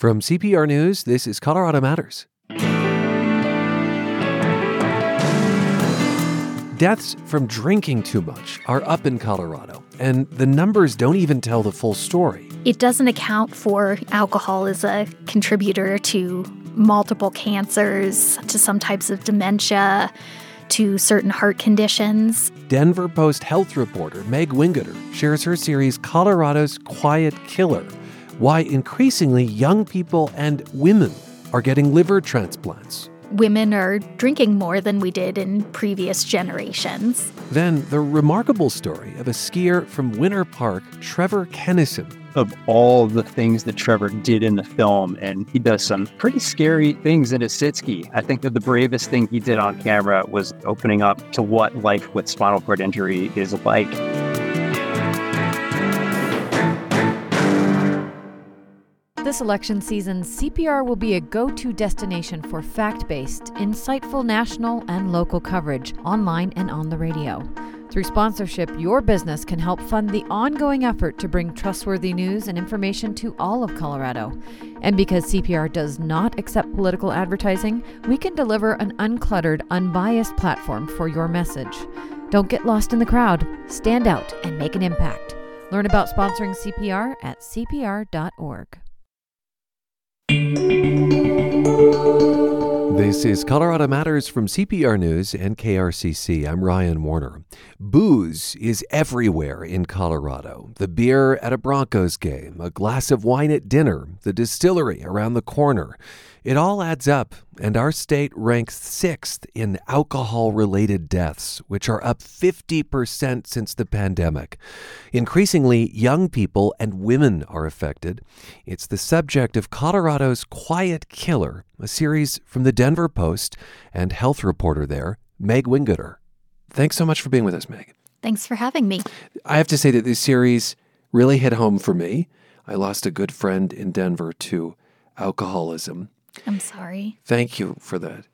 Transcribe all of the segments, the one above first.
From CPR News, this is Colorado Matters. Deaths from drinking too much are up in Colorado, and the numbers don't even tell the full story. It doesn't account for alcohol as a contributor to multiple cancers, to some types of dementia, to certain heart conditions. Denver Post health reporter Meg Wingerter shares her series Colorado's Quiet Killer why increasingly young people and women are getting liver transplants. Women are drinking more than we did in previous generations. Then the remarkable story of a skier from Winter Park, Trevor Kennison. Of all the things that Trevor did in the film, and he does some pretty scary things in his sit ski. I think that the bravest thing he did on camera was opening up to what life with spinal cord injury is like. This election season, CPR will be a go to destination for fact based, insightful national and local coverage, online and on the radio. Through sponsorship, your business can help fund the ongoing effort to bring trustworthy news and information to all of Colorado. And because CPR does not accept political advertising, we can deliver an uncluttered, unbiased platform for your message. Don't get lost in the crowd. Stand out and make an impact. Learn about sponsoring CPR at cpr.org. This is Colorado Matters from CPR News and KRCC. I'm Ryan Warner. Booze is everywhere in Colorado. The beer at a Broncos game, a glass of wine at dinner, the distillery around the corner. It all adds up, and our state ranks sixth in alcohol related deaths, which are up 50% since the pandemic. Increasingly, young people and women are affected. It's the subject of Colorado's Quiet Killer, a series from the Denver Post and health reporter there, Meg Wingerter. Thanks so much for being with us, Meg. Thanks for having me. I have to say that this series really hit home for me. I lost a good friend in Denver to alcoholism. I'm sorry. Thank you for that.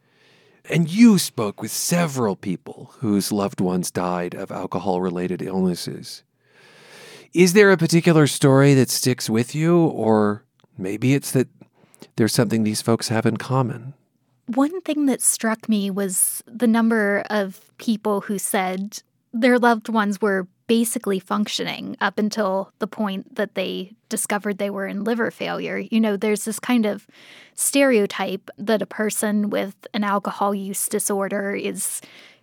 And you spoke with several people whose loved ones died of alcohol related illnesses. Is there a particular story that sticks with you, or maybe it's that there's something these folks have in common? One thing that struck me was the number of people who said their loved ones were basically functioning up until the point that they discovered they were in liver failure. You know, there's this kind of stereotype that a person with an alcohol use disorder is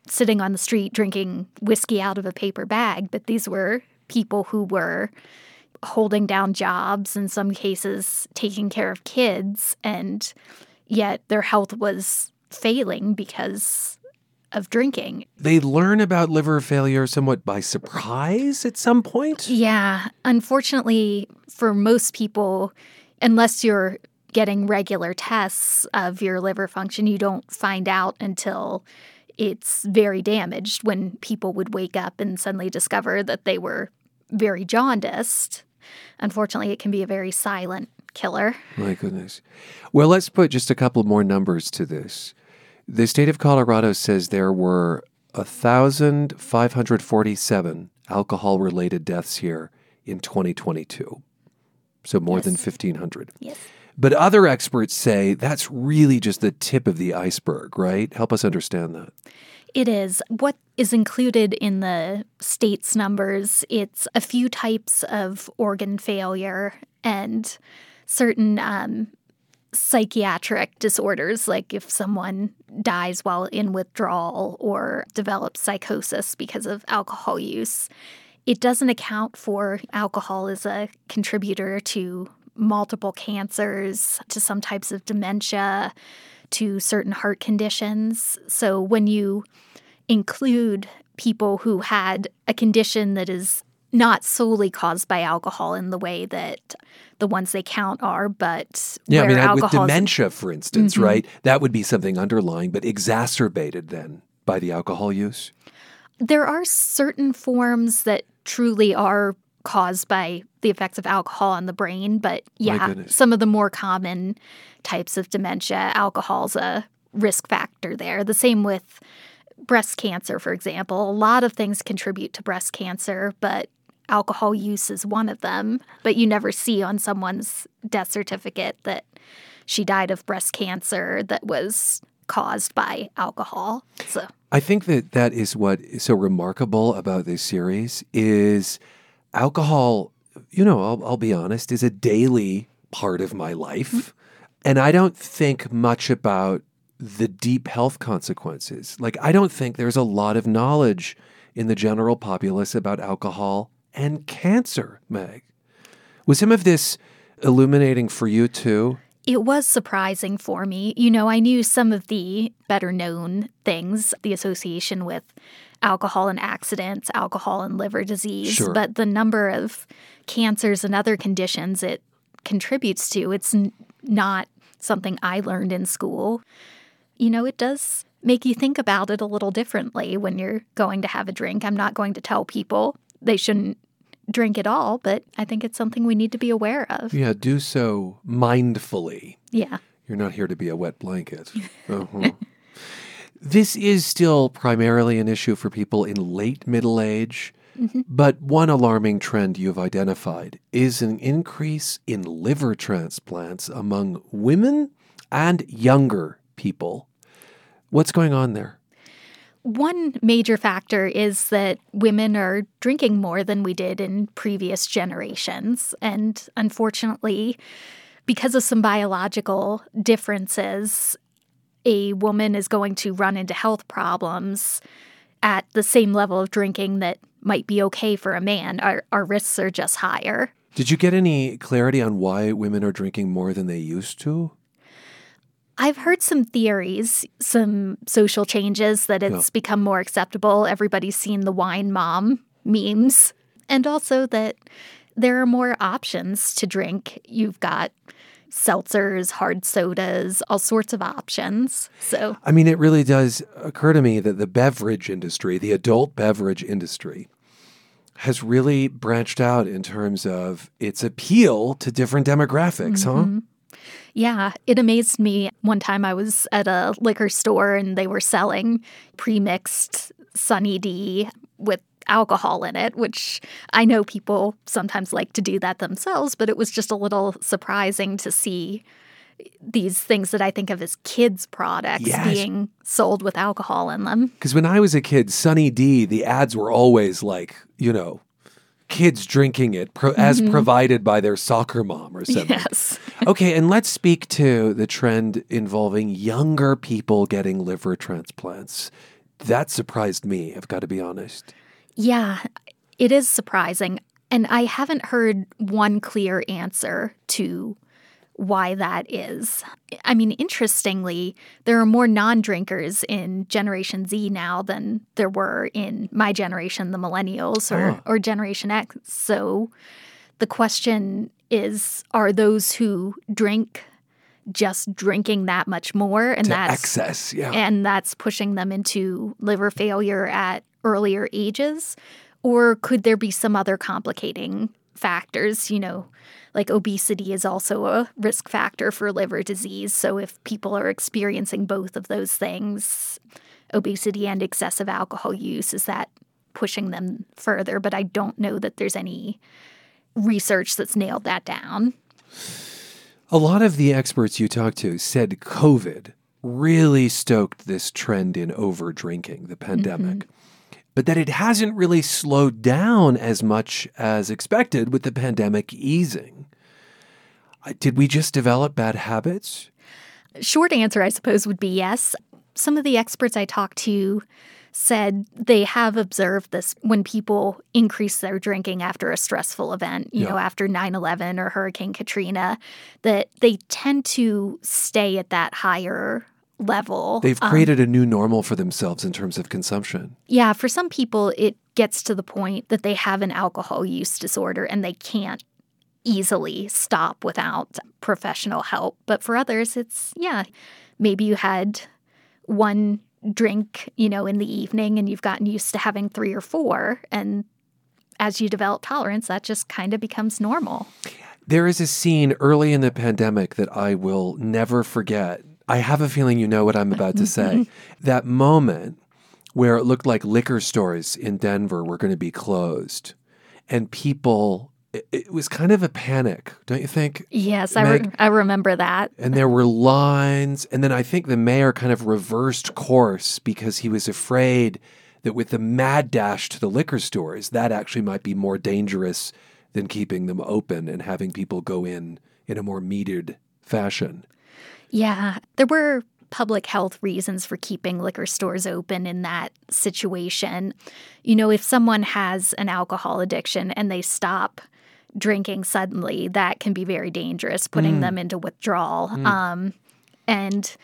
sitting on the street drinking whiskey out of a paper bag, but these were people who were holding down jobs, in some cases, taking care of kids, and yet their health was failing because of drinking. They learn about liver failure somewhat by surprise at some point? Yeah. Unfortunately, for most people, unless you're getting regular tests of your liver function, you don't find out until it's very damaged when people would wake up and suddenly discover that they were very jaundiced. Unfortunately, it can be a very silent killer. My goodness. Well, let's put just a couple more numbers to this. The state of Colorado says there were 1,547 alcohol related deaths here in 2022. So more Yes. than 1,500. Yes. But other experts say that's really just the tip of the iceberg, right? Help us understand that. It is. What is included in the state's numbers, it's a few types of organ failure and certain um, psychiatric disorders, like if someone dies while in withdrawal or develops psychosis because of alcohol use. It doesn't account for alcohol as a contributor to multiple cancers, to some types of dementia, to certain heart conditions. So when you include people who had a condition that is not solely caused by alcohol in the way that the ones they count are, but Yeah, I where mean, I- with dementia, for instance, Mhm. right? That would be something underlying, but exacerbated then by the alcohol use. There are certain forms that truly are caused by the effects of alcohol on the brain, but yeah, some of the more common types of dementia, alcohol's a risk factor there. The same with breast cancer, for example. A lot of things contribute to breast cancer, but alcohol use is one of them, but you never see on someone's death certificate that she died of breast cancer that was caused by alcohol. So I think that that is what is so remarkable about this series is alcohol, you know, I'll, I'll be honest, is a daily part of my life. And I don't think much about the deep health consequences. Like, I don't think there's a lot of knowledge in the general populace about alcohol and cancer, Meg. Was some of this illuminating for you too? It was surprising for me. You know, I knew some of the better known things, the association with alcohol and accidents, alcohol and liver disease, Sure. but the number of cancers and other conditions it contributes to, it's n- not something I learned in school. You know, it does make you think about it a little differently when you're going to have a drink. I'm not going to tell people they shouldn't drink at all, but I think it's something we need to be aware of. Yeah, do so mindfully. Yeah. You're not here to be a wet blanket. Uh-huh. this is still primarily an issue for people in late middle age, but one alarming trend you've identified is an increase in liver transplants among women and younger people. What's going on there? One major factor is that women are drinking more than we did in previous generations. And unfortunately, because of some biological differences, a woman is going to run into health problems at the same level of drinking that might be okay for a man. Our, our risks are just higher. Did you get any clarity on why women are drinking more than they used to? I've heard some theories, some social changes that it's become more acceptable. Everybody's seen the wine mom memes, and also that there are more options to drink. You've got seltzers, hard sodas, all sorts of options. So, I mean, it really does occur to me that the beverage industry, the adult beverage industry, has really branched out in terms of its appeal to different demographics, huh? Mm-hmm. Yeah, it amazed me. One time I was at a liquor store and they were selling pre mixed Sunny D with alcohol in it, which I know people sometimes like to do that themselves, but it was just a little surprising to see these things that I think of as kids' products Yes. being sold with alcohol in them. Because when I was a kid, Sunny D, the ads were always like, you know, kids drinking it pro- as mm-hmm. provided by their soccer mom or something. Yes. Okay, and let's speak to the trend involving younger people getting liver transplants. That surprised me, I've got to be honest. Yeah, it is surprising. And I haven't heard one clear answer to why that is. I mean, interestingly, there are more non drinkers in Generation Z now than there were in my generation, the millennials or, Oh. or Generation X. So the question is are those who drink just drinking that much more? And that's excess, yeah. and that's pushing them into liver failure at earlier ages? Or could there be some other complicating factors? You know, like obesity is also a risk factor for liver disease. So if people are experiencing both of those things, obesity and excessive alcohol use, is that pushing them further? But I don't know that there's any research that's nailed that down. A lot of the experts you talked to said COVID really stoked this trend in over drinking, the pandemic, but that it hasn't really slowed down as much as expected with the pandemic easing. Uh, Did we just develop bad habits? Short answer, I suppose, would be yes. Some of the experts I talked to said they have observed this when people increase their drinking after a stressful event, you Yeah. know, after 9 11 or Hurricane Katrina, that they tend to stay at that higher level. They've Um, created a new normal for themselves in terms of consumption. yeah, for some people, it gets to the point that they have an alcohol use disorder and they can't easily stop without professional help. But for others, it's, yeah, maybe you had one drink, you know, in the evening and you've gotten used to having three or four. And as you develop tolerance, that just kind of becomes normal. There is a scene early in the pandemic that I will never forget. I have a feeling you know what I'm about to say. that moment where it looked like liquor stores in Denver were going to be closed. and people. It, it was kind of a panic, don't you think? Yes, I, re- I remember that. And there were lines. And then I think the mayor kind of reversed course because he was afraid that with the mad dash to the liquor stores, that actually might be more dangerous than keeping them open and having people go in in a more metered fashion. Yeah, there were public health reasons for keeping liquor stores open in that situation. You know, if someone has an alcohol addiction and they stop drinking suddenly, that can be very dangerous, putting them into withdrawal. Um, and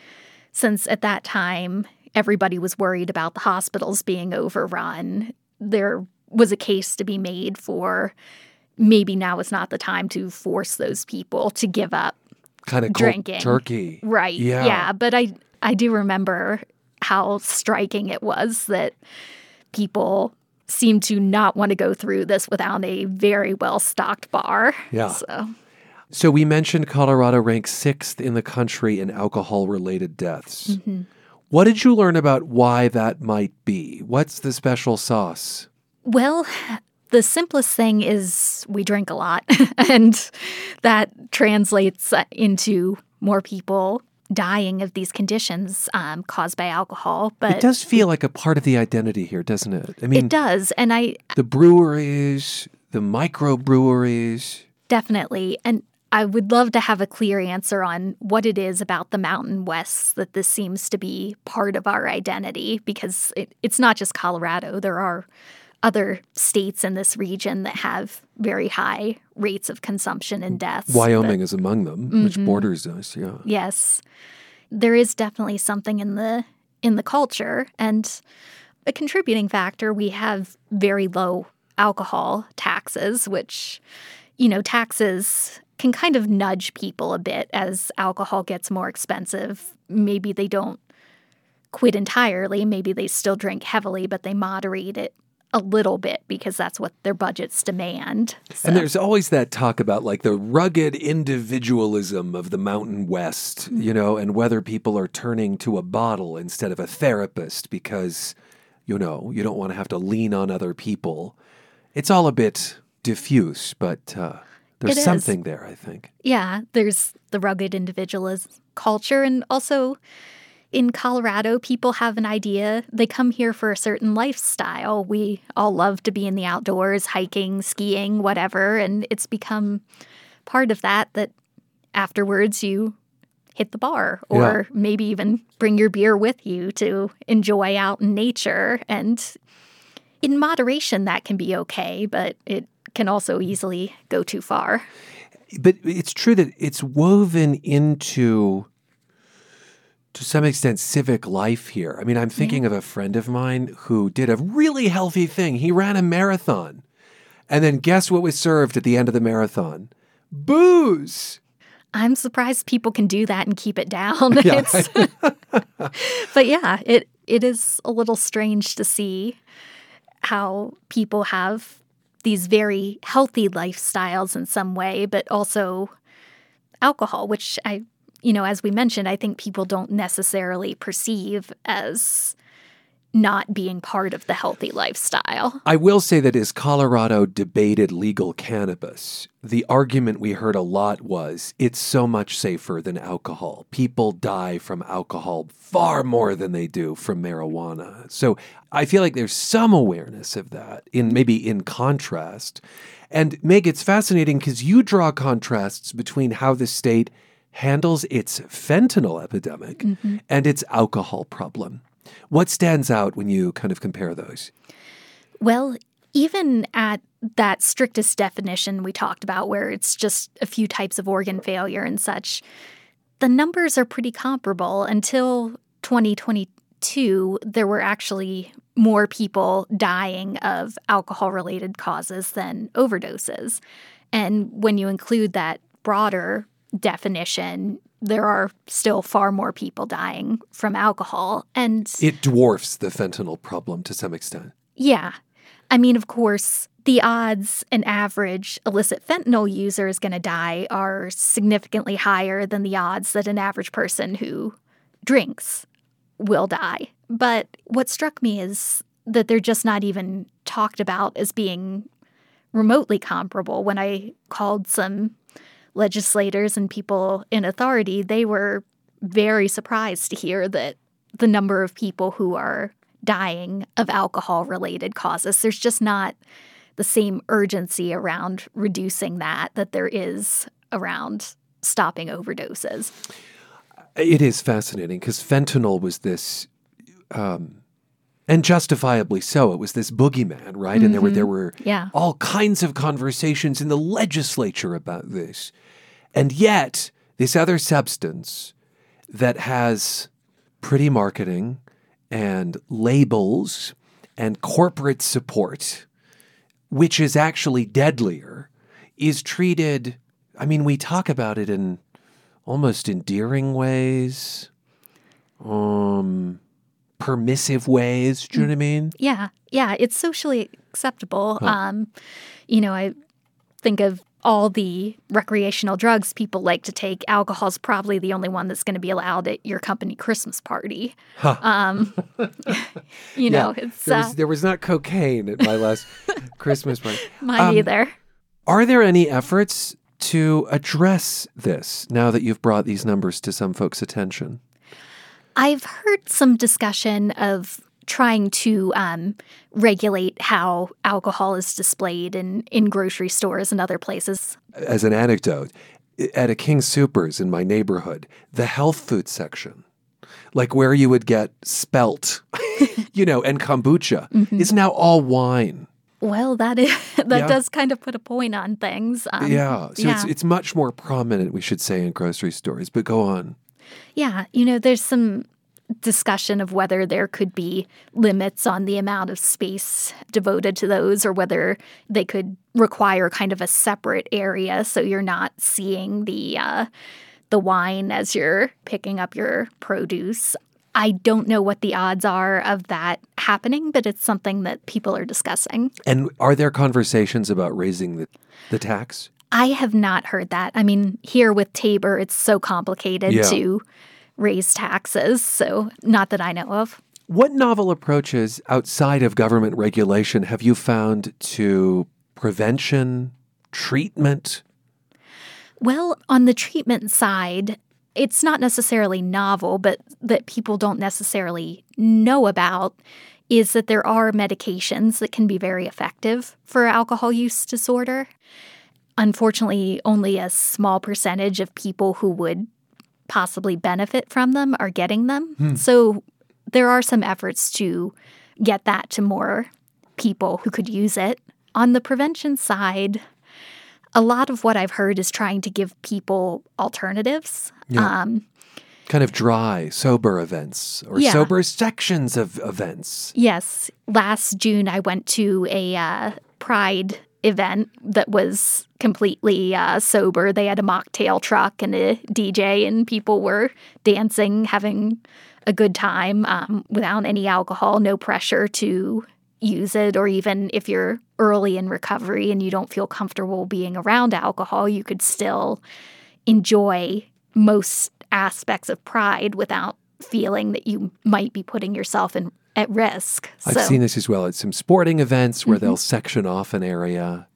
since at that time everybody was worried about the hospitals being overrun, there was a case to be made for maybe now is not the time to force those people to give up Kind of Drinking. turkey. Right. Yeah. Yeah. But I I do remember how striking it was that people seemed to not want to go through this without a very well stocked bar. Yeah. So So we mentioned Colorado ranks sixth in the country in alcohol related deaths. Mm-hmm. What did you learn about why that might be? What's the special sauce? well, the simplest thing is we drink a lot, and that translates into more people dying of these conditions um, caused by alcohol. But it does feel like a part of the identity here, doesn't it? I mean, it does, and I the breweries, the microbreweries. Definitely. And I would love to have a clear answer on what it is about the Mountain West that this seems to be part of our identity because it, it's not just Colorado. There are other states in this region that have very high rates of consumption and deaths. but- Wyoming is among them, which mm-hmm. borders us. Yeah. Yes. There is definitely something in the in the culture and a contributing factor we have very low alcohol taxes which you know taxes can kind of nudge people a bit as alcohol gets more expensive. Maybe they don't quit entirely, maybe they still drink heavily but they moderate it a little bit because that's what their budgets demand. So- And there's always that talk about like the rugged individualism of the Mountain West, you know, and whether people are turning to a bottle instead of a therapist because, you know, you don't want to have to lean on other people. It's all a bit diffuse, but uh, there's It is. something there, I think. Yeah, there's the rugged individualist culture. And also in Colorado, people have an idea. They come here for a certain lifestyle. We all love to be in the outdoors, hiking, skiing, whatever. And it's become part of that that afterwards you hit the bar or maybe even bring your beer with you to enjoy out in nature. And in moderation, that can be okay, but it can also easily go too far. But it's true that it's woven into, to some extent, civic life here. I mean, I'm thinking of a friend of mine who did a really healthy thing. He ran a marathon. And then guess what was served at the end of the marathon? Booze. I'm surprised people can do that and keep it down. It's- but yeah, it it is a little strange to see how people have these very healthy lifestyles in some way, but also alcohol, which I you know, as we mentioned, I think people don't necessarily perceive as not being part of the healthy lifestyle. I will say that as Colorado debated legal cannabis, the argument we heard a lot was it's so much safer than alcohol. People die from alcohol far more than they do from marijuana. So I feel like there's some awareness of that in maybe in contrast. And Meg, it's fascinating because you draw contrasts between how the state handles its fentanyl epidemic mm-hmm. and its alcohol problem. What stands out when you kind of compare those? Well, even at that strictest definition we talked about, where it's just a few types of organ failure and such, the numbers are pretty comparable. Until 2022, there were actually more people dying of alcohol related causes than overdoses. And when you include that broader definition, there are still far more people dying from alcohol. And It dwarfs the fentanyl problem to some extent. yeah. I mean, of course, the odds an average illicit fentanyl user is going to die are significantly higher than the odds that an average person who drinks will die. But what struck me is that they're just not even talked about as being remotely comparable. When I called some legislators and people in authority, they were very surprised to hear that the number of people who are dying of alcohol related causes, there's just not the same urgency around reducing that that there is around stopping overdoses. It is fascinating because fentanyl was this, um, and justifiably so. It was this boogeyman, right? Mm-hmm. And there were there were yeah. all kinds of conversations in the legislature about this, and yet this other substance that has pretty marketing and labels and corporate support, which is actually deadlier, is treated. I mean, we talk about it in almost endearing ways, um, permissive ways. Do you know what I mean? Yeah, yeah, it's socially acceptable. Huh. Um, you know, I think of all the recreational drugs people like to take, alcohol's probably the only one that's going to be allowed at your company Christmas party. Huh. Um, you know, yeah, it's there was, uh, there was, not cocaine at my last Christmas party. Mine um, either. Are there any efforts to address this now that you've brought these numbers to some folks' attention? I've heard some discussion of trying to um, regulate how alcohol is displayed in, in grocery stores and other places. As an anecdote, at a King Supers in my neighborhood, the health food section, like where you would get spelt, you know, and kombucha, mm-hmm. is now all wine. Well, that is that yeah. does kind of put a point on things. Um, yeah, so yeah. it's it's much more prominent, we should say, in grocery stores. But go on. Yeah, you know, there's some discussion of whether there could be limits on the amount of space devoted to those or whether they could require kind of a separate area so you're not seeing the uh, the wine as you're picking up your produce. I don't know what the odds are of that happening, but it's something that people are discussing. And are there conversations about raising the, the tax? I have not heard that. I mean, here with Tabor, it's so complicated yeah. to raise taxes, so not that I know of. What novel approaches outside of government regulation have you found to prevention, treatment? Well, on the treatment side, it's not necessarily novel, but that people don't necessarily know about is that there are medications that can be very effective for alcohol use disorder. Unfortunately, only a small percentage of people who would possibly benefit from them are getting them. Hmm. So there are some efforts to get that to more people who could use it. On the prevention side, a lot of what I've heard is trying to give people alternatives. Yeah. Um, kind of dry, sober events or yeah. sober sections of events. Yes. Last June, I went to a uh, Pride event that was completely uh, sober. They had a mocktail truck and a DJ, and people were dancing, having a good time um, without any alcohol, no pressure to use it, or even if you're early in recovery and you don't feel comfortable being around alcohol, you could still enjoy most aspects of pride without feeling that you might be putting yourself in at risk. I've so. seen this as well at some sporting events where mm-hmm. they'll section off an area.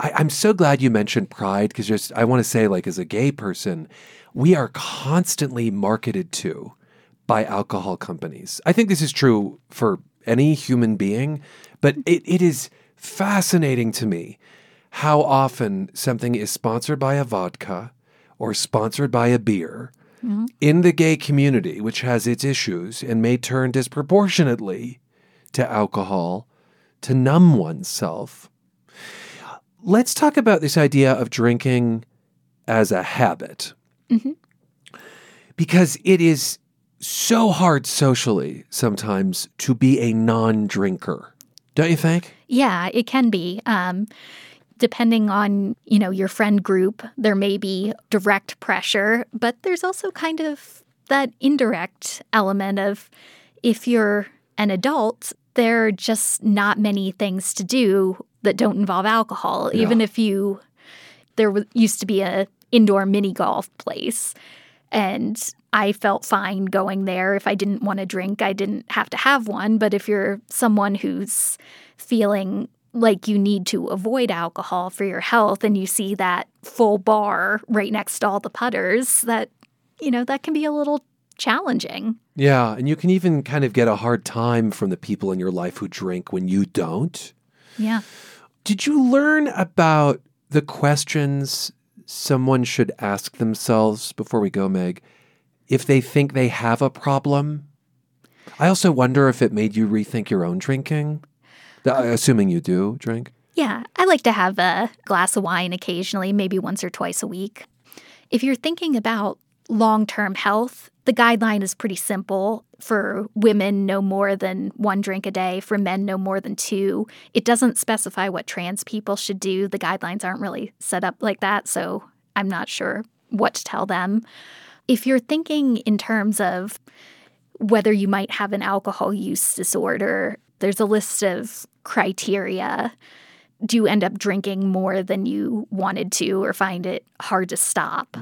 I, am so glad you mentioned pride because just I want to say, like, as a gay person, we are constantly marketed to by alcohol companies. I think this is true for any human being, but it, it is fascinating to me how often something is sponsored by a vodka or sponsored by a beer mm-hmm. in the gay community, which has its issues and may turn disproportionately to alcohol to numb oneself. Let's talk about this idea of drinking as a habit. Mm-hmm. Because it is so hard socially sometimes to be a non drinker, don't you think? Yeah, it can be. Um, depending on, you know, your friend group, there may be direct pressure, but there's also kind of that indirect element of if you're an adult, there are just not many things to do that don't involve alcohol. Yeah. Even if you, there used to be a indoor mini golf place, and I felt fine going there. If I didn't want to drink, I didn't have to have one. But if you're someone who's feeling like you need to avoid alcohol for your health and you see that full bar right next to all the putters that you know that can be a little challenging Yeah, and you can even kind of get a hard time from the people in your life who drink when you don't. yeah Did you learn about the questions someone should ask themselves before we go, Meg, if they think they have a problem? I also wonder if it made you rethink your own drinking. Um, assuming you do drink. Yeah, I like to have a glass of wine occasionally, maybe once or twice a week. If you're thinking about long term health, the guideline is pretty simple. For women, no more than one drink a day. For men, no more than two. It doesn't specify what trans people should do. The guidelines aren't really set up like that, so I'm not sure what to tell them. If you're thinking in terms of whether you might have an alcohol use disorder, there's a list of criteria. Do you end up drinking more than you wanted to or find it hard to stop?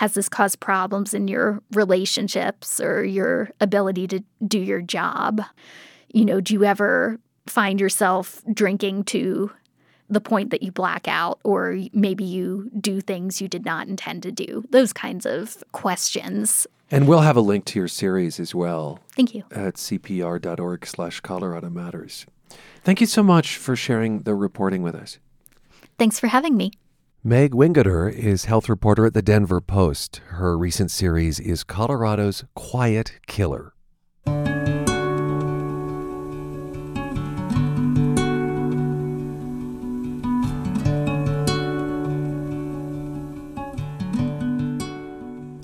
Has this caused problems in your relationships or your ability to do your job? You know, do you ever find yourself drinking to the point that you black out or maybe you do things you did not intend to do? Those kinds of questions. And we'll have a link to your series as well Thank you. at cpr.org slash Colorado Matters. Thank you so much for sharing the reporting with us. Thanks for having me. Meg Wingerter is health reporter at the Denver Post. Her recent series is Colorado's Quiet Killer.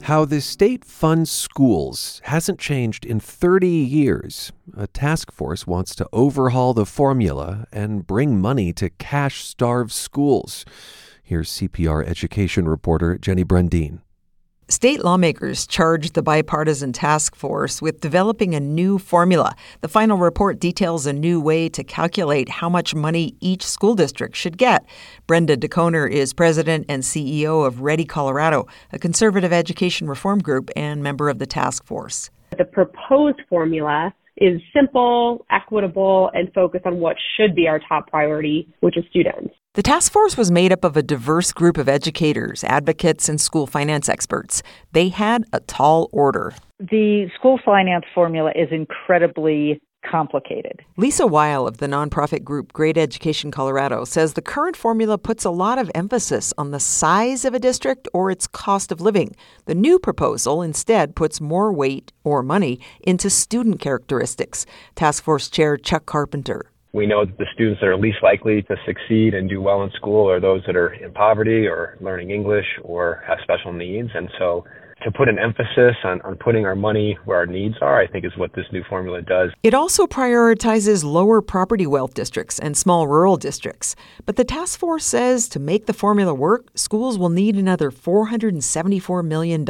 How the state funds schools hasn't changed in 30 years. A task force wants to overhaul the formula and bring money to cash starved schools. Here's CPR education reporter Jenny Brundin. State lawmakers charged the bipartisan task force with developing a new formula. The final report details a new way to calculate how much money each school district should get. Brenda Dickhoner is president and CEO of Ready Colorado, a conservative education reform group and member of the task force. The proposed formula is simple, equitable, and focused on what should be our top priority, which is students. The task force was made up of a diverse group of educators, advocates, and school finance experts. They had a tall order. The school finance formula is incredibly complicated. Lisa Weil of the nonprofit group Great Education Colorado says the current formula puts a lot of emphasis on the size of a district or its cost of living. The new proposal instead puts more weight or money into student characteristics. Task Force Chair Chuck Carpenter. We know that the students that are least likely to succeed and do well in school are those that are in poverty or learning English or have special needs. And so to put an emphasis on, on putting our money where our needs are, I think is what this new formula does. It also prioritizes lower property wealth districts and small rural districts. But the task force says to make the formula work, schools will need another $474 million.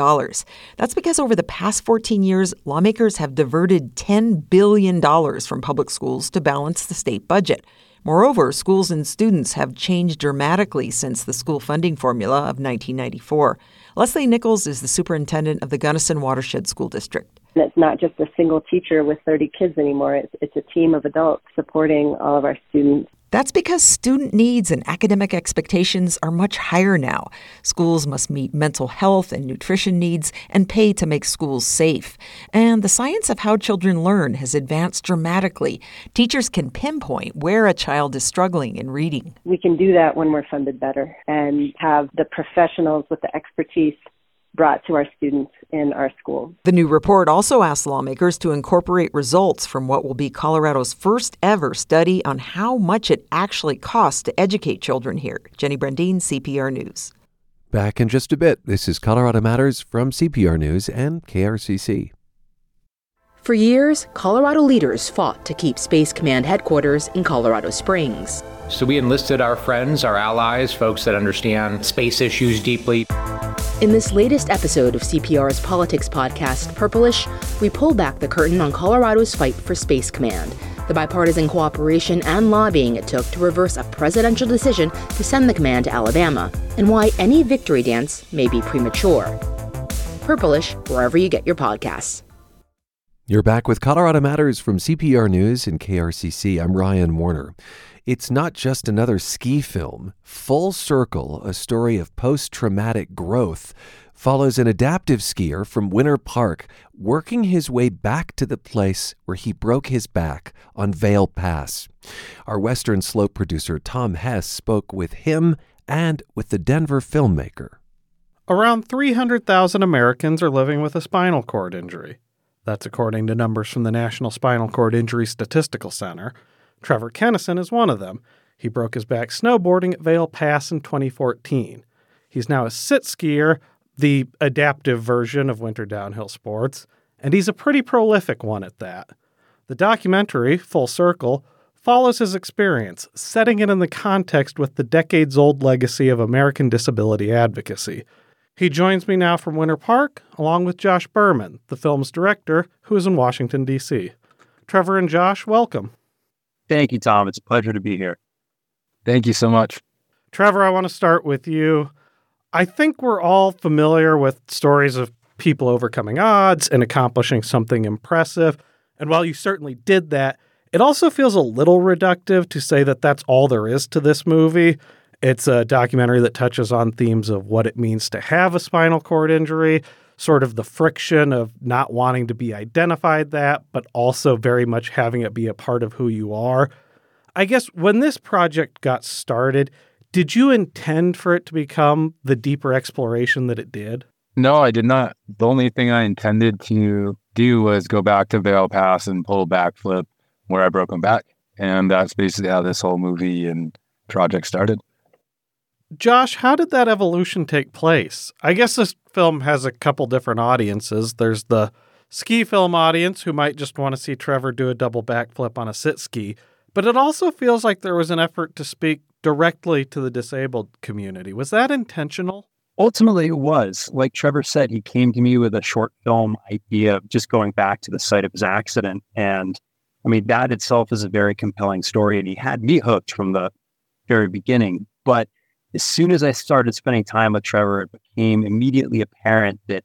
That's because over the past 14 years, lawmakers have diverted $10 billion from public schools to balance the state budget. Moreover, schools and students have changed dramatically since the school funding formula of 1994. Leslie Nichols is the superintendent of the Gunnison Watershed School District. And it's not just a single teacher with 30 kids anymore. It's, it's a team of adults supporting all of our students. That's because student needs and academic expectations are much higher now. Schools must meet mental health and nutrition needs and pay to make schools safe. And the science of how children learn has advanced dramatically. Teachers can pinpoint where a child is struggling in reading. We can do that when we're funded better and have the professionals with the expertise brought to our students in our schools. The new report also asks lawmakers to incorporate results from what will be Colorado's first ever study on how much it actually costs to educate children here. Jenny Brundin, CPR News. Back in just a bit. This is Colorado Matters from CPR News and KRCC. For years, Colorado leaders fought to keep Space Command headquarters in Colorado Springs. So we enlisted our friends, our allies, folks that understand space issues deeply. In this latest episode of CPR's politics podcast, Purplish, we pull back the curtain on Colorado's fight for Space Command, the bipartisan cooperation and lobbying it took to reverse a presidential decision to send the command to Alabama, and why any victory dance may be premature. Purplish, wherever you get your podcasts. You're back with Colorado Matters from CPR News and KRCC. I'm Ryan Warner. It's not just another ski film. Full Circle, a story of post traumatic growth, follows an adaptive skier from Winter Park working his way back to the place where he broke his back on Vail Pass. Our Western Slope producer Tom Hess spoke with him and with the Denver filmmaker. Around 300,000 Americans are living with a spinal cord injury. That's according to numbers from the National Spinal Cord Injury Statistical Center. Trevor Kennison is one of them. He broke his back snowboarding at Vail Pass in 2014. He's now a sit skier, the adaptive version of winter downhill sports, and he's a pretty prolific one at that. The documentary, Full Circle, follows his experience, setting it in the context with the decades old legacy of American disability advocacy. He joins me now from Winter Park, along with Josh Berman, the film's director, who is in Washington, D.C. Trevor and Josh, welcome. Thank you, Tom. It's a pleasure to be here. Thank you so much. Trevor, I want to start with you. I think we're all familiar with stories of people overcoming odds and accomplishing something impressive. And while you certainly did that, it also feels a little reductive to say that that's all there is to this movie. It's a documentary that touches on themes of what it means to have a spinal cord injury, sort of the friction of not wanting to be identified that, but also very much having it be a part of who you are. I guess when this project got started, did you intend for it to become the deeper exploration that it did? No, I did not. The only thing I intended to do was go back to Vail Pass and pull backflip where I broke my back. And that's basically how this whole movie and project started. Josh, how did that evolution take place? I guess this film has a couple different audiences. There's the ski film audience who might just want to see Trevor do a double backflip on a sit ski, but it also feels like there was an effort to speak directly to the disabled community. Was that intentional? Ultimately, it was. Like Trevor said, he came to me with a short film idea of just going back to the site of his accident. And I mean, that itself is a very compelling story. And he had me hooked from the very beginning. But as soon as I started spending time with Trevor, it became immediately apparent that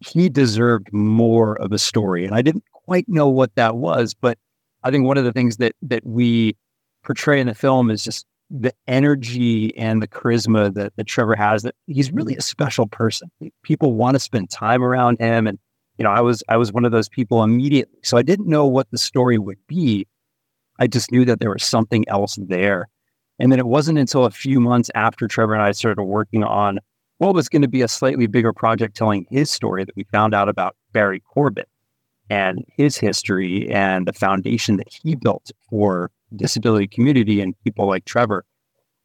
he deserved more of a story. And I didn't quite know what that was, but I think one of the things that that we portray in the film is just the energy and the charisma that, that Trevor has that he's really a special person. People want to spend time around him. And, you know, I was I was one of those people immediately. So I didn't know what the story would be. I just knew that there was something else there. And then it wasn't until a few months after Trevor and I started working on what was going to be a slightly bigger project telling his story that we found out about Barry Corbett and his history and the foundation that he built for disability community and people like Trevor.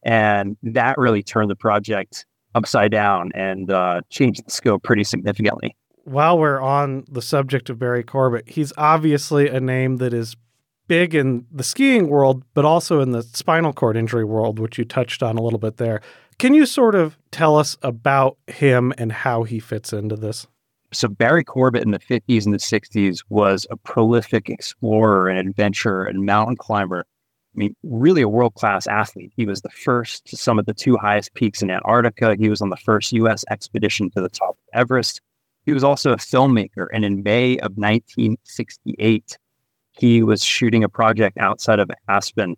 And that really turned the project upside down and uh, changed the scope pretty significantly. While we're on the subject of Barry Corbett, he's obviously a name that is big in the skiing world, but also in the spinal cord injury world, which you touched on a little bit there. Can you sort of tell us about him and how he fits into this? So, Barry Corbett in the 50s and the 60s was a prolific explorer and adventurer and mountain climber. I mean, really a world class athlete. He was the first to summit the two highest peaks in Antarctica. He was on the first U.S. expedition to the top of Everest. He was also a filmmaker. And in May of 1968, he was shooting a project outside of Aspen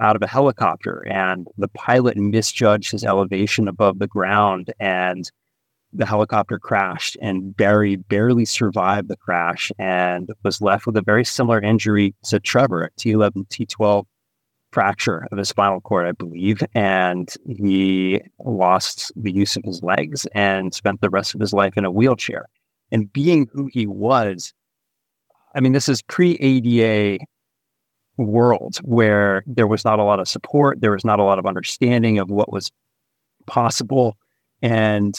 out of a helicopter and the pilot misjudged his elevation above the ground and the helicopter crashed and Barry barely survived the crash and was left with a very similar injury to Trevor, a T11, T12 fracture of his spinal cord, I believe. And he lost the use of his legs and spent the rest of his life in a wheelchair. And being who he was, I mean, this is pre ADA world where there was not a lot of support, there was not a lot of understanding of what was possible. And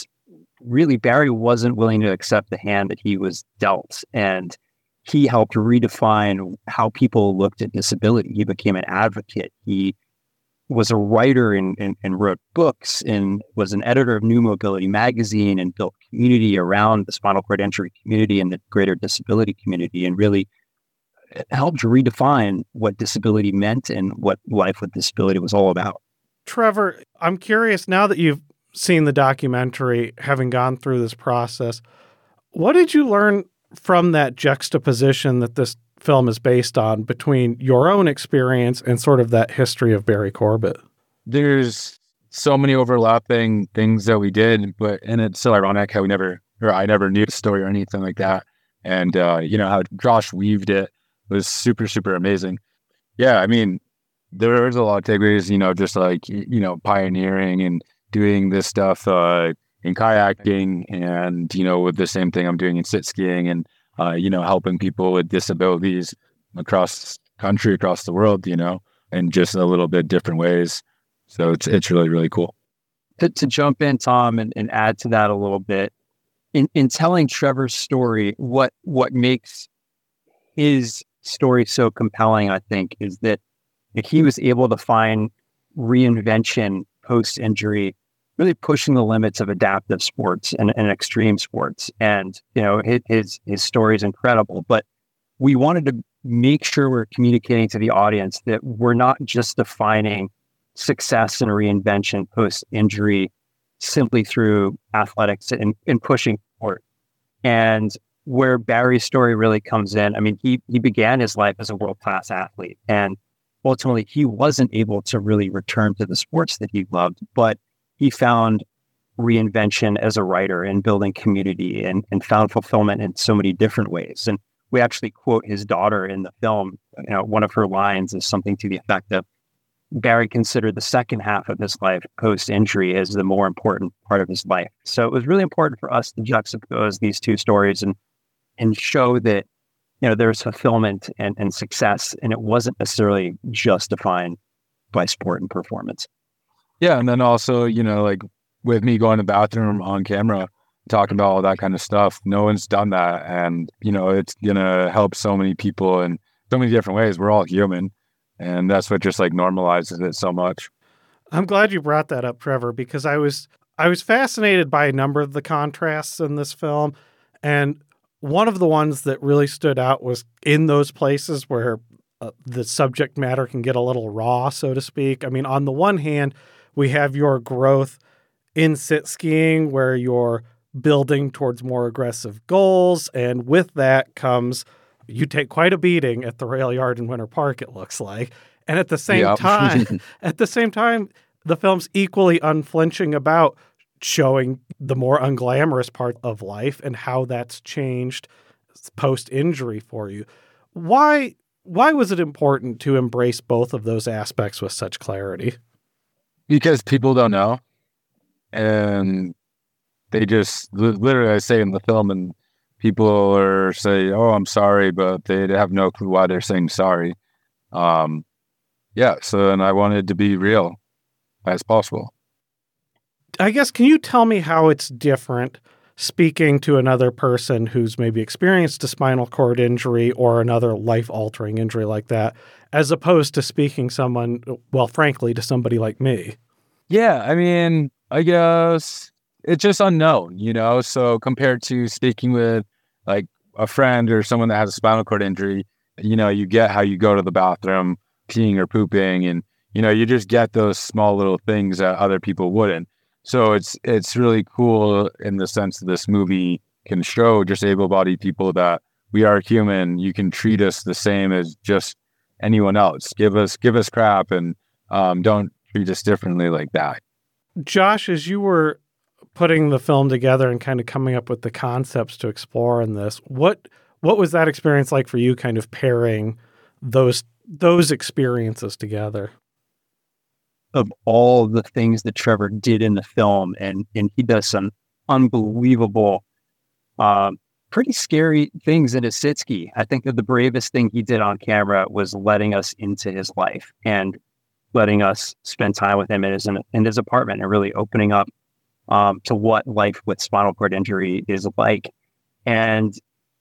really, Barry wasn't willing to accept the hand that he was dealt. And he helped redefine how people looked at disability. He became an advocate. He was a writer and, and, and, wrote books and was an editor of New Mobility magazine and built community around the spinal cord injury community and the greater disability community and really uh, helped redefine what disability meant and what life with disability was all about. Trevor, I'm curious now that you've seen the documentary, having gone through this process, what did you learn from that juxtaposition that this film is based on between your own experience and sort of that history of Barry Corbett? There's so many overlapping things that we did, but and it's so ironic how we never or I never knew the story or anything like that. And uh, you know how Josh weaved it was super super amazing. Yeah, I mean there was a lot of takeaways. You know, just like you know pioneering and doing this stuff uh, in kayaking, and you know with the same thing I'm doing in sit skiing, and uh, you know helping people with disabilities across country, across the world. You know, in just a little bit different ways. So it's it's really really cool. To, to jump in, Tom, and, and add to that a little bit, in in telling Trevor's story, what what makes his story so compelling, I think, is that he was able to find reinvention post injury, really pushing the limits of adaptive sports and, and extreme sports. And you know, his, his story is incredible, but we wanted to make sure we're communicating to the audience that we're not just defining success and reinvention post injury simply through athletics and, and pushing forward. And where Barry's story really comes in, I mean, he he began his life as a world class athlete, and ultimately he wasn't able to really return to the sports that he loved, but he found reinvention as a writer and building community and, and found fulfillment in so many different ways. And we actually quote his daughter in the film. You know, one of her lines is something to the effect of Barry considered the second half of his life post injury as the more important part of his life. So it was really important for us to juxtapose these two stories and and show that you know there's fulfillment and, and success and it wasn't necessarily just defined by sport and performance. Yeah, and then also, you know, like with me going to the bathroom on camera, talking about all that kind of stuff, no one's done that. And, you know, it's gonna help so many people in so many different ways. We're all human and that's what just like normalizes it so much. I'm glad you brought that up, Trevor, because I was I was fascinated by a number of the contrasts in this film, and one of the ones that really stood out was in those places where uh, the subject matter can get a little raw, so to speak. I mean, on the one hand, we have your growth in sit skiing, where you're building towards more aggressive goals, and with that comes you take quite a beating at the rail yard in Winter Park. It looks like, and at the same yep. time, at the same time, the film's equally unflinching about showing the more unglamorous part of life and how that's changed post injury for you. Why why was it important to embrace both of those aspects with such clarity? Because people don't know. And they just literally I say in the film and people are say, "Oh, I'm sorry," but they have no clue why they're saying sorry. Um, yeah. So, and I wanted to be real as possible. I guess can you tell me how it's different speaking to another person who's maybe experienced a spinal cord injury or another life-altering injury like that, as opposed to speaking someone, well, frankly, to somebody like me? Yeah, I mean, I guess it's just unknown, you know. So compared to speaking with like a friend or someone that has a spinal cord injury, you know, you get how you go to the bathroom, peeing or pooping, and you know, you just get those small little things that other people wouldn't. So it's it's really cool in the sense that this movie can show just able-bodied people that we are human. You can treat us the same as just anyone else. Give us give us crap and um, don't treat us differently like that. Josh, as you were putting the film together and kind of coming up with the concepts to explore in this. What what was that experience like for you kind of pairing those those experiences together? Of all the things that Trevor did in the film and and he does some unbelievable uh, pretty scary things in his sit ski. I think that the bravest thing he did on camera was letting us into his life and letting us spend time with him in his in his apartment and really opening up um, to what life with spinal cord injury is like. And,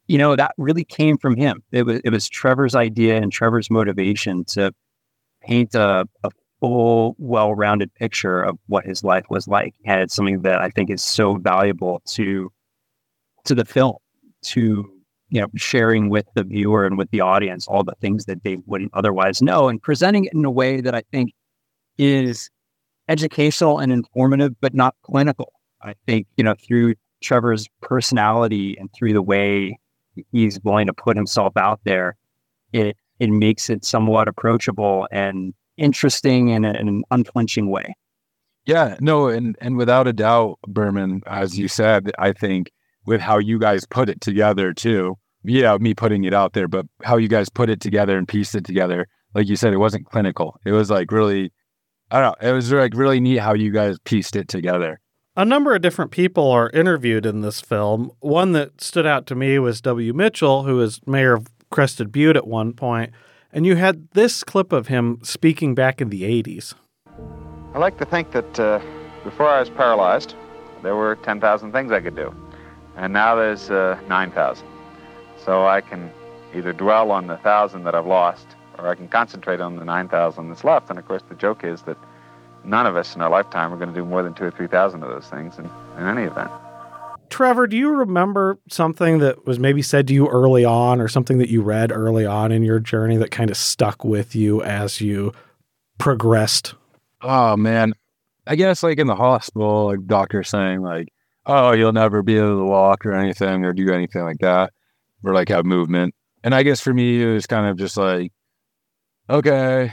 you know, that really came from him. It was, it was Trevor's idea and Trevor's motivation to paint a, a full, well rounded picture of what his life was like. And it's something that I think is so valuable to, to the film, to, you know, sharing with the viewer and with the audience all the things that they wouldn't otherwise know and presenting it in a way that I think is educational and informative, but not clinical. I think, you know, through Trevor's personality and through the way he's willing to put himself out there, it it makes it somewhat approachable and interesting in, a, in an unflinching way. Yeah, no, and and without a doubt, Berman, as you said, I think with how you guys put it together too. Yeah, me putting it out there, but how you guys put it together and pieced it together, like you said, it wasn't clinical. It was like really, I don't know, it was like really neat how you guys pieced it together. A number of different people are interviewed in this film. One that stood out to me was W. Mitchell, who was mayor of Crested Butte at one point, and you had this clip of him speaking back in the 80s. I like to think that uh, before I was paralyzed, there were 10,000 things I could do. And now there's uh, 9,000. So I can either dwell on the 1,000 that I've lost, or I can concentrate on the 9,000 that's left. And of course, the joke is that none of us in our lifetime are going to do more than two or 3,000 of those things in, in any event. Trevor, do you remember something that was maybe said to you early on or something that you read early on in your journey that kind of stuck with you as you progressed? Oh man. I guess like in the hospital, like doctor saying like, Oh, you'll never be able to walk or anything or do anything like that. Or like have movement. And I guess for me it was kind of just like, okay,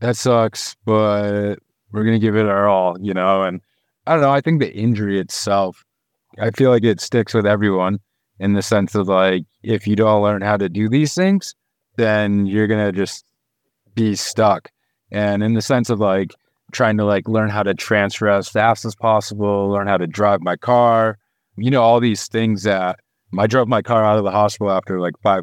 that sucks, but we're gonna give it our all, you know, and I don't know, I think the injury itself, I feel like it sticks with everyone in the sense of like if you don't learn how to do these things, then you're gonna just be stuck. And in the sense of like trying to like learn how to transfer as fast as possible, learn how to drive my car, you know, all these things that I drove my car out of the hospital after like five,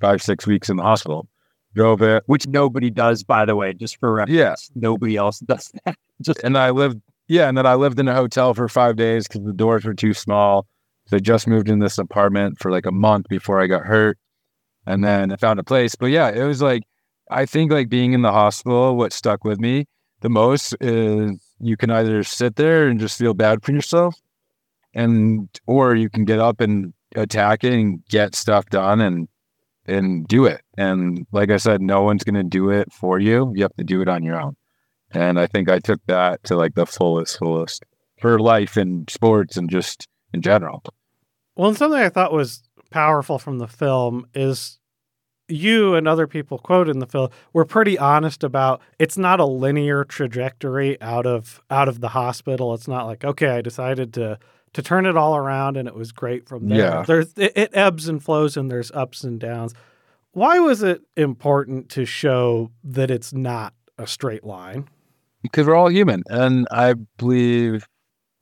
five, six weeks in the hospital. Drove it, which nobody does, by the way, just for reference. Yeah, nobody else does that. just and I lived, yeah, and then I lived in a hotel for five days because the doors were too small. So I just moved in this apartment for like a month before I got hurt, and then I found a place. But yeah, it was like I think like being in the hospital, what stuck with me the most is you can either sit there and just feel bad for yourself, and or you can get up and attack it and get stuff done and and do it. And like I said, no one's going to do it for you. You have to do it on your own. And I think I took that to like the fullest, fullest for life and sports and just in general. Well, and something I thought was powerful from the film is you and other people quote in the film were pretty honest about it's not a linear trajectory out of out of the hospital. It's not like okay, I decided to to turn it all around and it was great from there. Yeah. There's it, it ebbs and flows and there's ups and downs. Why was it important to show that it's not a straight line? Because we're all human, and I believe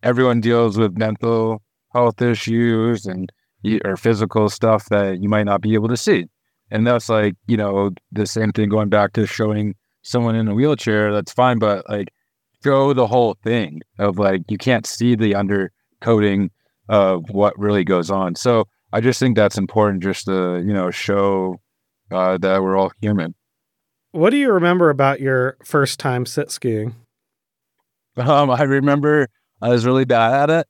everyone deals with mental health issues and or physical stuff that you might not be able to see. And that's like, you know, the same thing going back to showing someone in a wheelchair, that's fine, but like show the whole thing of like you can't see the undercoating of what really goes on. So I just think that's important just to, you know, show uh, that we're all human. What do you remember about your first time sit skiing? Um, I remember I was really bad at it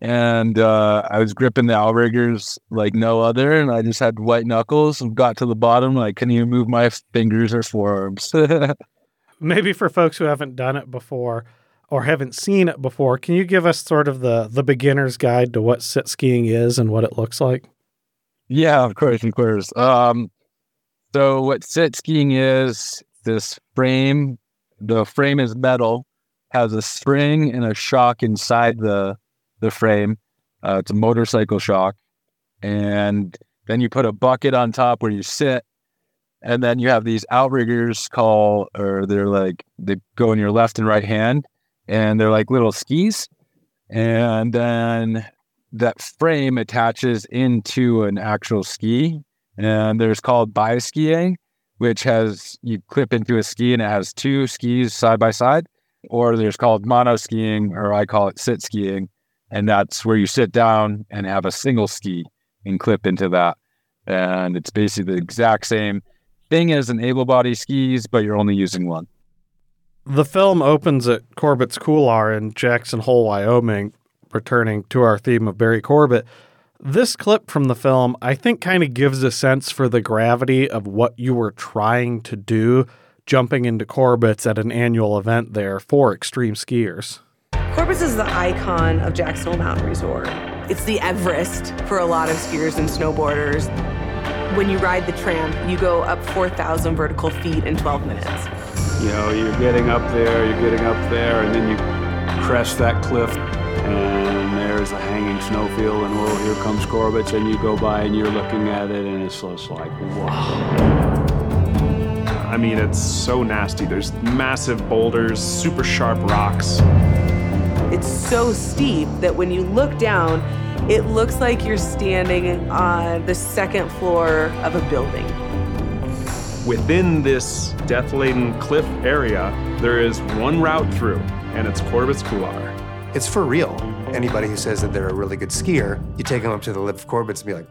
and uh, I was gripping the outriggers like no other, and I just had white knuckles and got to the bottom. Like, couldn't even move my fingers or forearms. Maybe for folks who haven't done it before or haven't seen it before, can you give us sort of the the beginner's guide to what sit skiing is and what it looks like? Yeah, of course, of course. Um, so what sit skiing is this frame. The frame is metal, has a spring and a shock inside the the frame. Uh, it's a motorcycle shock. And then you put a bucket on top where you sit. And then you have these outriggers call, or they're like, they go in your left and right hand. And they're like little skis. And then that frame attaches into an actual ski. And there's called bi skiing, which has you clip into a ski and it has two skis side by side. Or there's called mono skiing, or I call it sit skiing and that's where you sit down and have a single ski and clip into that. And it's basically the exact same thing as an able body skis, but you're only using one. The film opens at Corbett's Couloir in Jackson Hole, Wyoming, returning to our theme of Barry Corbett. This clip from the film, I think, kind of gives a sense for the gravity of what you were trying to do jumping into Corbett's at an annual event there for extreme skiers. Corbett's is the icon of Jackson Hole Mountain Resort. It's the Everest for a lot of skiers and snowboarders. When you ride the tram, you go up 4,000 vertical feet in 12 minutes. You know, you're getting up there, you're getting up there, and then you crest that cliff, and there's a hanging snowfield, and oh, here comes Corbett, and you go by and you're looking at it, and it's just like, wow. I mean, it's so nasty. There's massive boulders, super sharp rocks. It's so steep that when you look down, it looks like you're standing on the second floor of a building. Within this death laden cliff area, there is one route through, and it's Corbett's Couloir. It's for real. Anybody who says that they're a really good skier, you take them up to the lip of Corbett's and be like,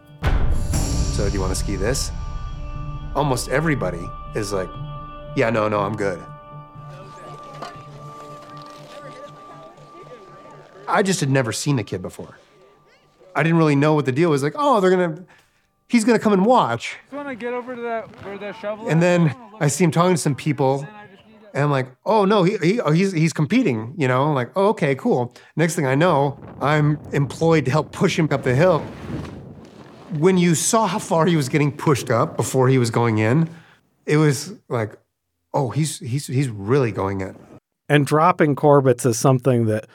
So, do you want to ski this? Almost everybody is like, Yeah, no, no, I'm good. I just had never seen the kid before. I didn't really know what the deal was. Like, oh, they're gonna, he's gonna come and watch. Just want to get over to that where that shovel. And then I see him talking to some people, and I'm like, oh no, he, he oh, he's he's competing. You know, I'm like, oh okay, cool. Next thing I know, I'm employed to help push him up the hill. When you saw how far he was getting pushed up before he was going in, it was like, oh, he's he's he's really going in. And dropping Corbett's is something that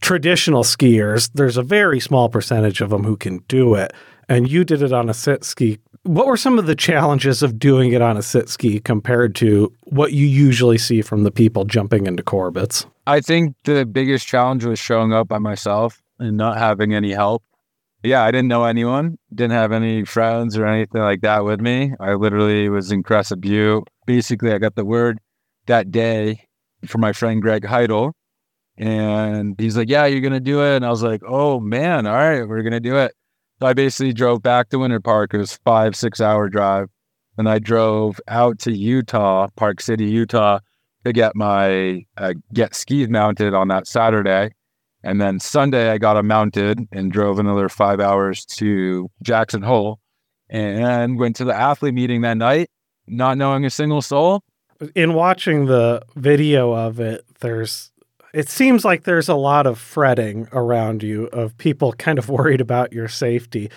traditional skiers, there's a very small percentage of them who can do it. And you did it on a sit ski. What were some of the challenges of doing it on a sit ski compared to what you usually see from the people jumping into Corbett's? I think the biggest challenge was showing up by myself and not having any help. Yeah, I didn't know anyone, didn't have any friends or anything like that with me. I literally was in Crested Butte. Basically, I got the word that day from my friend Greg Heidel, and he's like, Yeah, you're going to do it. And I was like, Oh, man. All right, we're going to do it. So I basically drove back to Winter Park. It was five, six hour drive. And I drove out to Utah, Park City, Utah, to get my uh, get skis mounted on that Saturday. And then Sunday, I got them mounted and drove another five hours to Jackson Hole and went to the athlete meeting that night, not knowing a single soul. In watching the video of it, there's it seems like there's a lot of fretting around you of people kind of worried about your safety.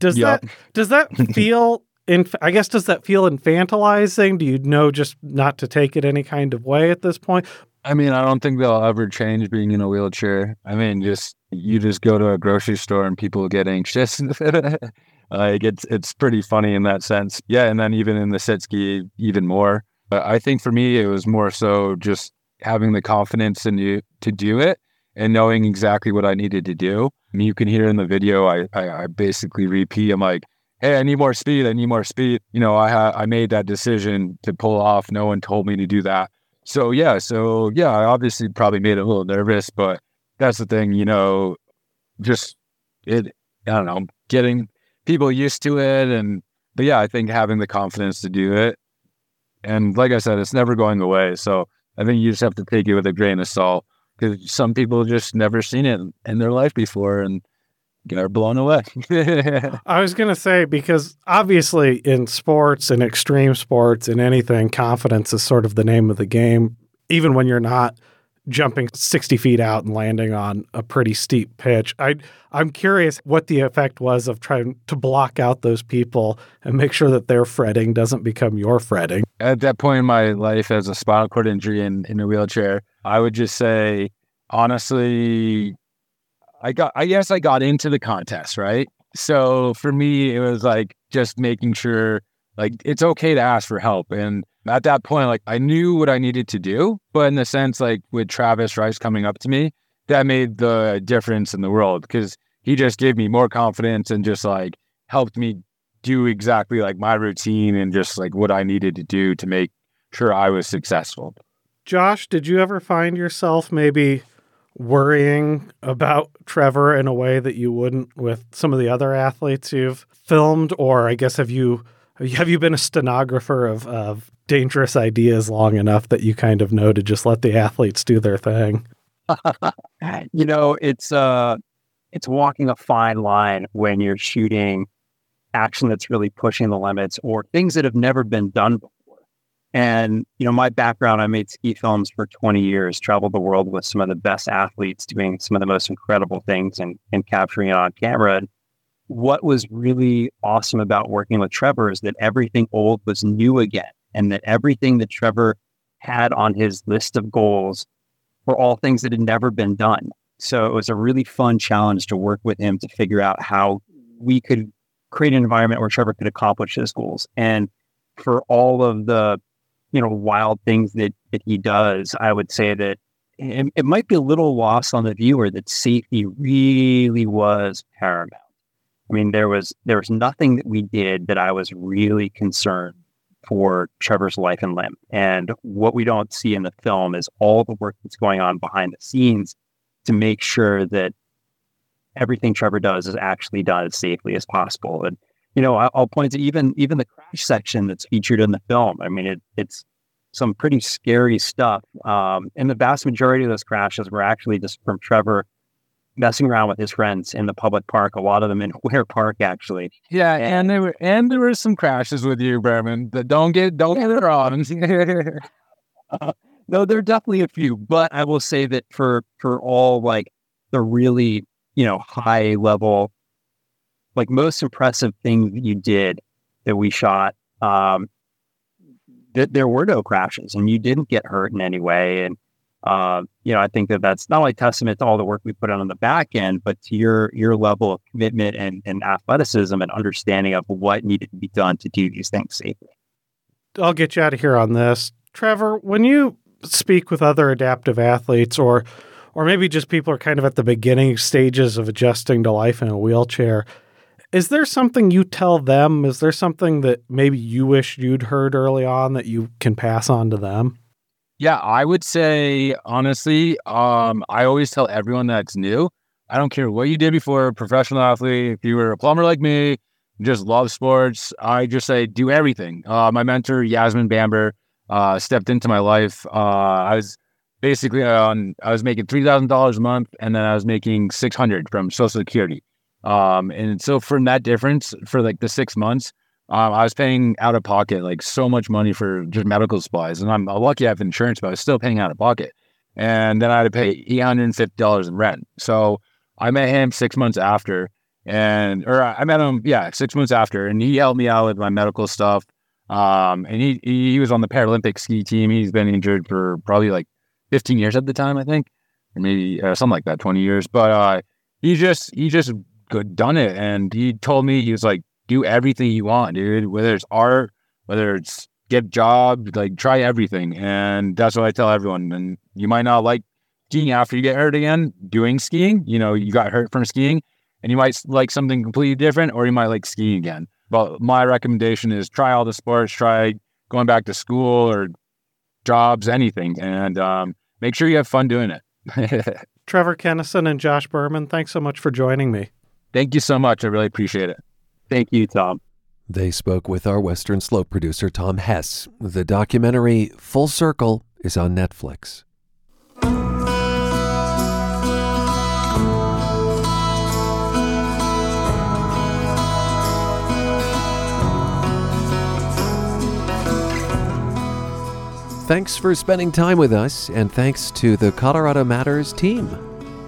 Does yep. that does that feel in I guess does that feel infantilizing? Do you know just not to take it any kind of way at this point? I mean, I don't think they'll ever change being in a wheelchair. I mean, just you just go to a grocery store and people get anxious. like it's it's pretty funny in that sense. Yeah, and then even in the sit ski, even more. But I think for me, it was more so just having the confidence in you to do it and knowing exactly what I needed to do. Mean, you can hear in the video, I, I, I basically repeat, I'm like, hey, I need more speed. I need more speed. You know, I ha- I made that decision to pull off. No one told me to do that. So yeah, so yeah, I obviously probably made it a little nervous, but that's the thing, you know, just it. I don't know, getting people used to it, and but yeah, I think having the confidence to do it, and like I said, it's never going away. So I think you just have to take it with a grain of salt because some people just never seen it in their life before and are blown away. I was going to say, because obviously in sports and extreme sports and anything, confidence is sort of the name of the game, even when you're not jumping 60 feet out and landing on a pretty steep pitch. I I'm curious what the effect was of trying to block out those people and make sure that their fretting doesn't become your fretting. At that point in my life as a spinal cord injury in, in a wheelchair, I would just say honestly I got I guess I got into the contest, right? So for me it was like just making sure like it's okay to ask for help and at that point, like I knew what I needed to do, but in the sense, like with Travis Rice coming up to me, that made the difference in the world because he just gave me more confidence and just like helped me do exactly like my routine and just like what I needed to do to make sure I was successful. Josh, did you ever find yourself maybe worrying about Trevor in a way that you wouldn't with some of the other athletes you've filmed? Or I guess have you have you been a stenographer of, of dangerous ideas long enough that you kind of know to just let the athletes do their thing? you know, it's uh it's walking a fine line when you're shooting action that's really pushing the limits or things that have never been done before. And, you know, my background, I made ski films for 20 years, traveled the world with some of the best athletes doing some of the most incredible things and, and capturing it on camera. And what was really awesome about working with Trevor is that everything old was new again, and that everything that Trevor had on his list of goals were all things that had never been done. So it was a really fun challenge to work with him to figure out how we could create an environment where Trevor could accomplish his goals. And for all of the, you know, wild things that, that he does, I would say that it, it might be a little lost on the viewer that safety really was paramount. I mean, there was there was nothing that we did that I was really concerned for Trevor's life and limb. And what we don't see in the film is all the work that's going on behind the scenes to make sure that everything Trevor does is actually done as safely as possible. And you know, I'll point to even even the crash section that's featured in the film. I mean, it, it's some pretty scary stuff. Um, and the vast majority of those crashes were actually just from Trevor messing around with his friends in the public park. A lot of them in Ware Park, actually. Yeah, and, and there were and there were some crashes with you, Berman. But don't get don't get it wrong. uh, no, there are definitely a few, but I will say that for for all like the really you know high level like most impressive thing that you did that we shot, um, that there were no crashes and you didn't get hurt in any way. And, uh, you know, I think that that's not only testament to all the work we put on the back end, but to your, your level of commitment and, and athleticism and understanding of what needed to be done to do these things safely. I'll get you out of here on this. Trevor, when you speak with other adaptive athletes or or maybe just people are kind of at the beginning stages of adjusting to life in a wheelchair, is there something you tell them? Is there something that maybe you wish you'd heard early on that you can pass on to them? Yeah, I would say honestly, um, I always tell everyone that's new. I don't care what you did before, professional athlete, if you were a plumber like me, just love sports. I just say do everything. Uh, my mentor Jasmin Bambur uh, stepped into my life. Uh, I was basically on. I was making three thousand dollars a month, and then I was making six hundred from Social Security. Um, and so from that difference for like the six months, um, I was paying out of pocket like so much money for just medical supplies. And I'm lucky I have insurance, but I was still paying out of pocket. And then I had to pay $850 in rent. So I met him six months after, and or I met him, yeah, six months after, and he helped me out with my medical stuff. Um, and he he was on the Paralympic ski team. He's been injured for probably like 15 years at the time, I think, or maybe uh, something like that, 20 years. But uh, he just he just good done it. And he told me he was like, do everything you want, dude. Whether it's art, whether it's get job, like try everything. And that's what I tell everyone. And you might not like skiing after you get hurt again, doing skiing. You know, you got hurt from skiing, and you might like something completely different, or you might like skiing again. But my recommendation is try all the sports, try going back to school or jobs, anything, and um, make sure you have fun doing it. Trevor Kennison and Josh Berman, thanks so much for joining me. Thank you so much. I really appreciate it. Thank you, Tom. They spoke with our Western Slope producer, Tom Hess. The documentary Full Circle is on Netflix. Thanks for spending time with us, and thanks to the Colorado Matters team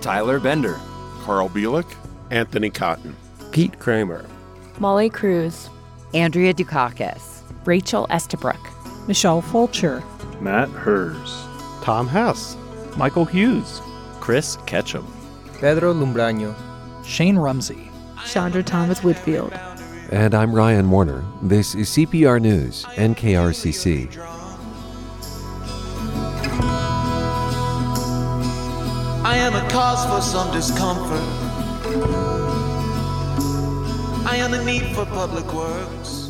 Tyler Bender, Carl Bielek, Anthony Cotton, Pete Kramer, Molly Cruz, Andrea Dukakis, Rachel Estabrook, Michelle Fulcher, Matt Hers, Tom Hess, Michael Hughes, Chris Ketchum, Pedro Lumbraño, Shane Rumsey, Chandra Thomas Whitfield. And I'm Ryan Warner. This is CPR News, NKRCC. I am a cause for some discomfort. I am the need for public works.